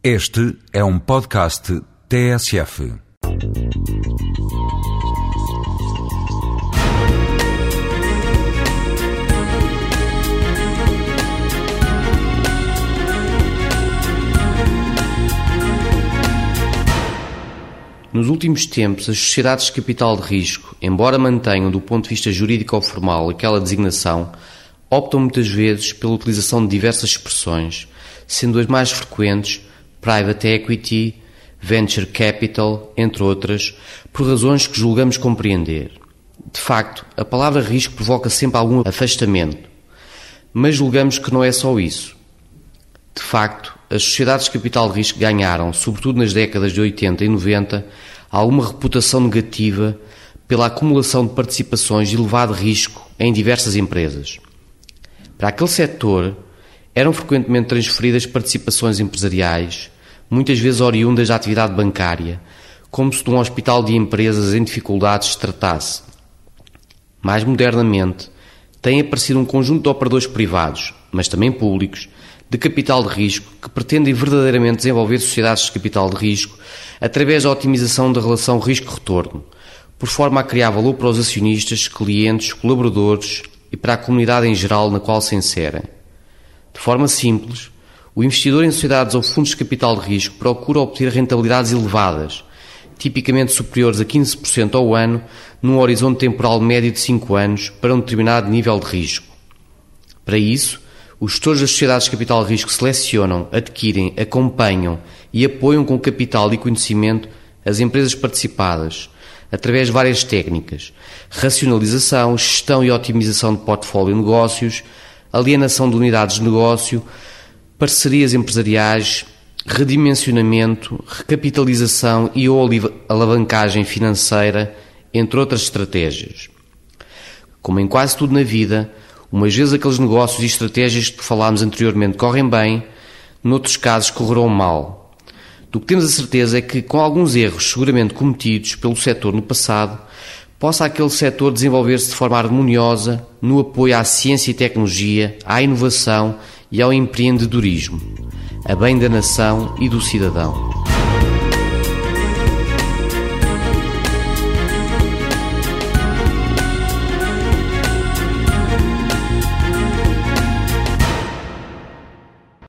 Este é um podcast TSF. Nos últimos tempos, as sociedades de capital de risco, embora mantenham do ponto de vista jurídico ou formal aquela designação, optam muitas vezes pela utilização de diversas expressões, sendo as mais frequentes private equity, venture capital, entre outras, por razões que julgamos compreender. De facto, a palavra risco provoca sempre algum afastamento, mas julgamos que não é só isso. De facto, as sociedades de capital de risco ganharam, sobretudo nas décadas de 80 e 90, alguma reputação negativa pela acumulação de participações de elevado risco em diversas empresas. Para aquele setor, eram frequentemente transferidas participações empresariais, muitas vezes oriundas da atividade bancária, como se de um hospital de empresas em dificuldades se tratasse. Mais modernamente, tem aparecido um conjunto de operadores privados, mas também públicos, de capital de risco que pretendem verdadeiramente desenvolver sociedades de capital de risco através da otimização da relação risco-retorno, por forma a criar valor para os acionistas, clientes, colaboradores e para a comunidade em geral na qual se inserem. De forma simples, o investidor em sociedades ou fundos de capital de risco procura obter rentabilidades elevadas, tipicamente superiores a 15% ao ano, num horizonte temporal médio de 5 anos para um determinado nível de risco. Para isso, os gestores das sociedades de capital de risco selecionam, adquirem, acompanham e apoiam com capital e conhecimento as empresas participadas, através de várias técnicas: racionalização, gestão e otimização de portfólio de negócios, alienação de unidades de negócio, parcerias empresariais, redimensionamento, recapitalização e ou alavancagem financeira, entre outras estratégias. Como em quase tudo na vida, Umas vezes aqueles negócios e estratégias que falámos anteriormente correm bem, noutros casos correrão mal. Do que temos a certeza é que, com alguns erros seguramente cometidos pelo setor no passado, possa aquele setor desenvolver-se de forma harmoniosa no apoio à ciência e tecnologia, à inovação e ao empreendedorismo, a bem da nação e do cidadão.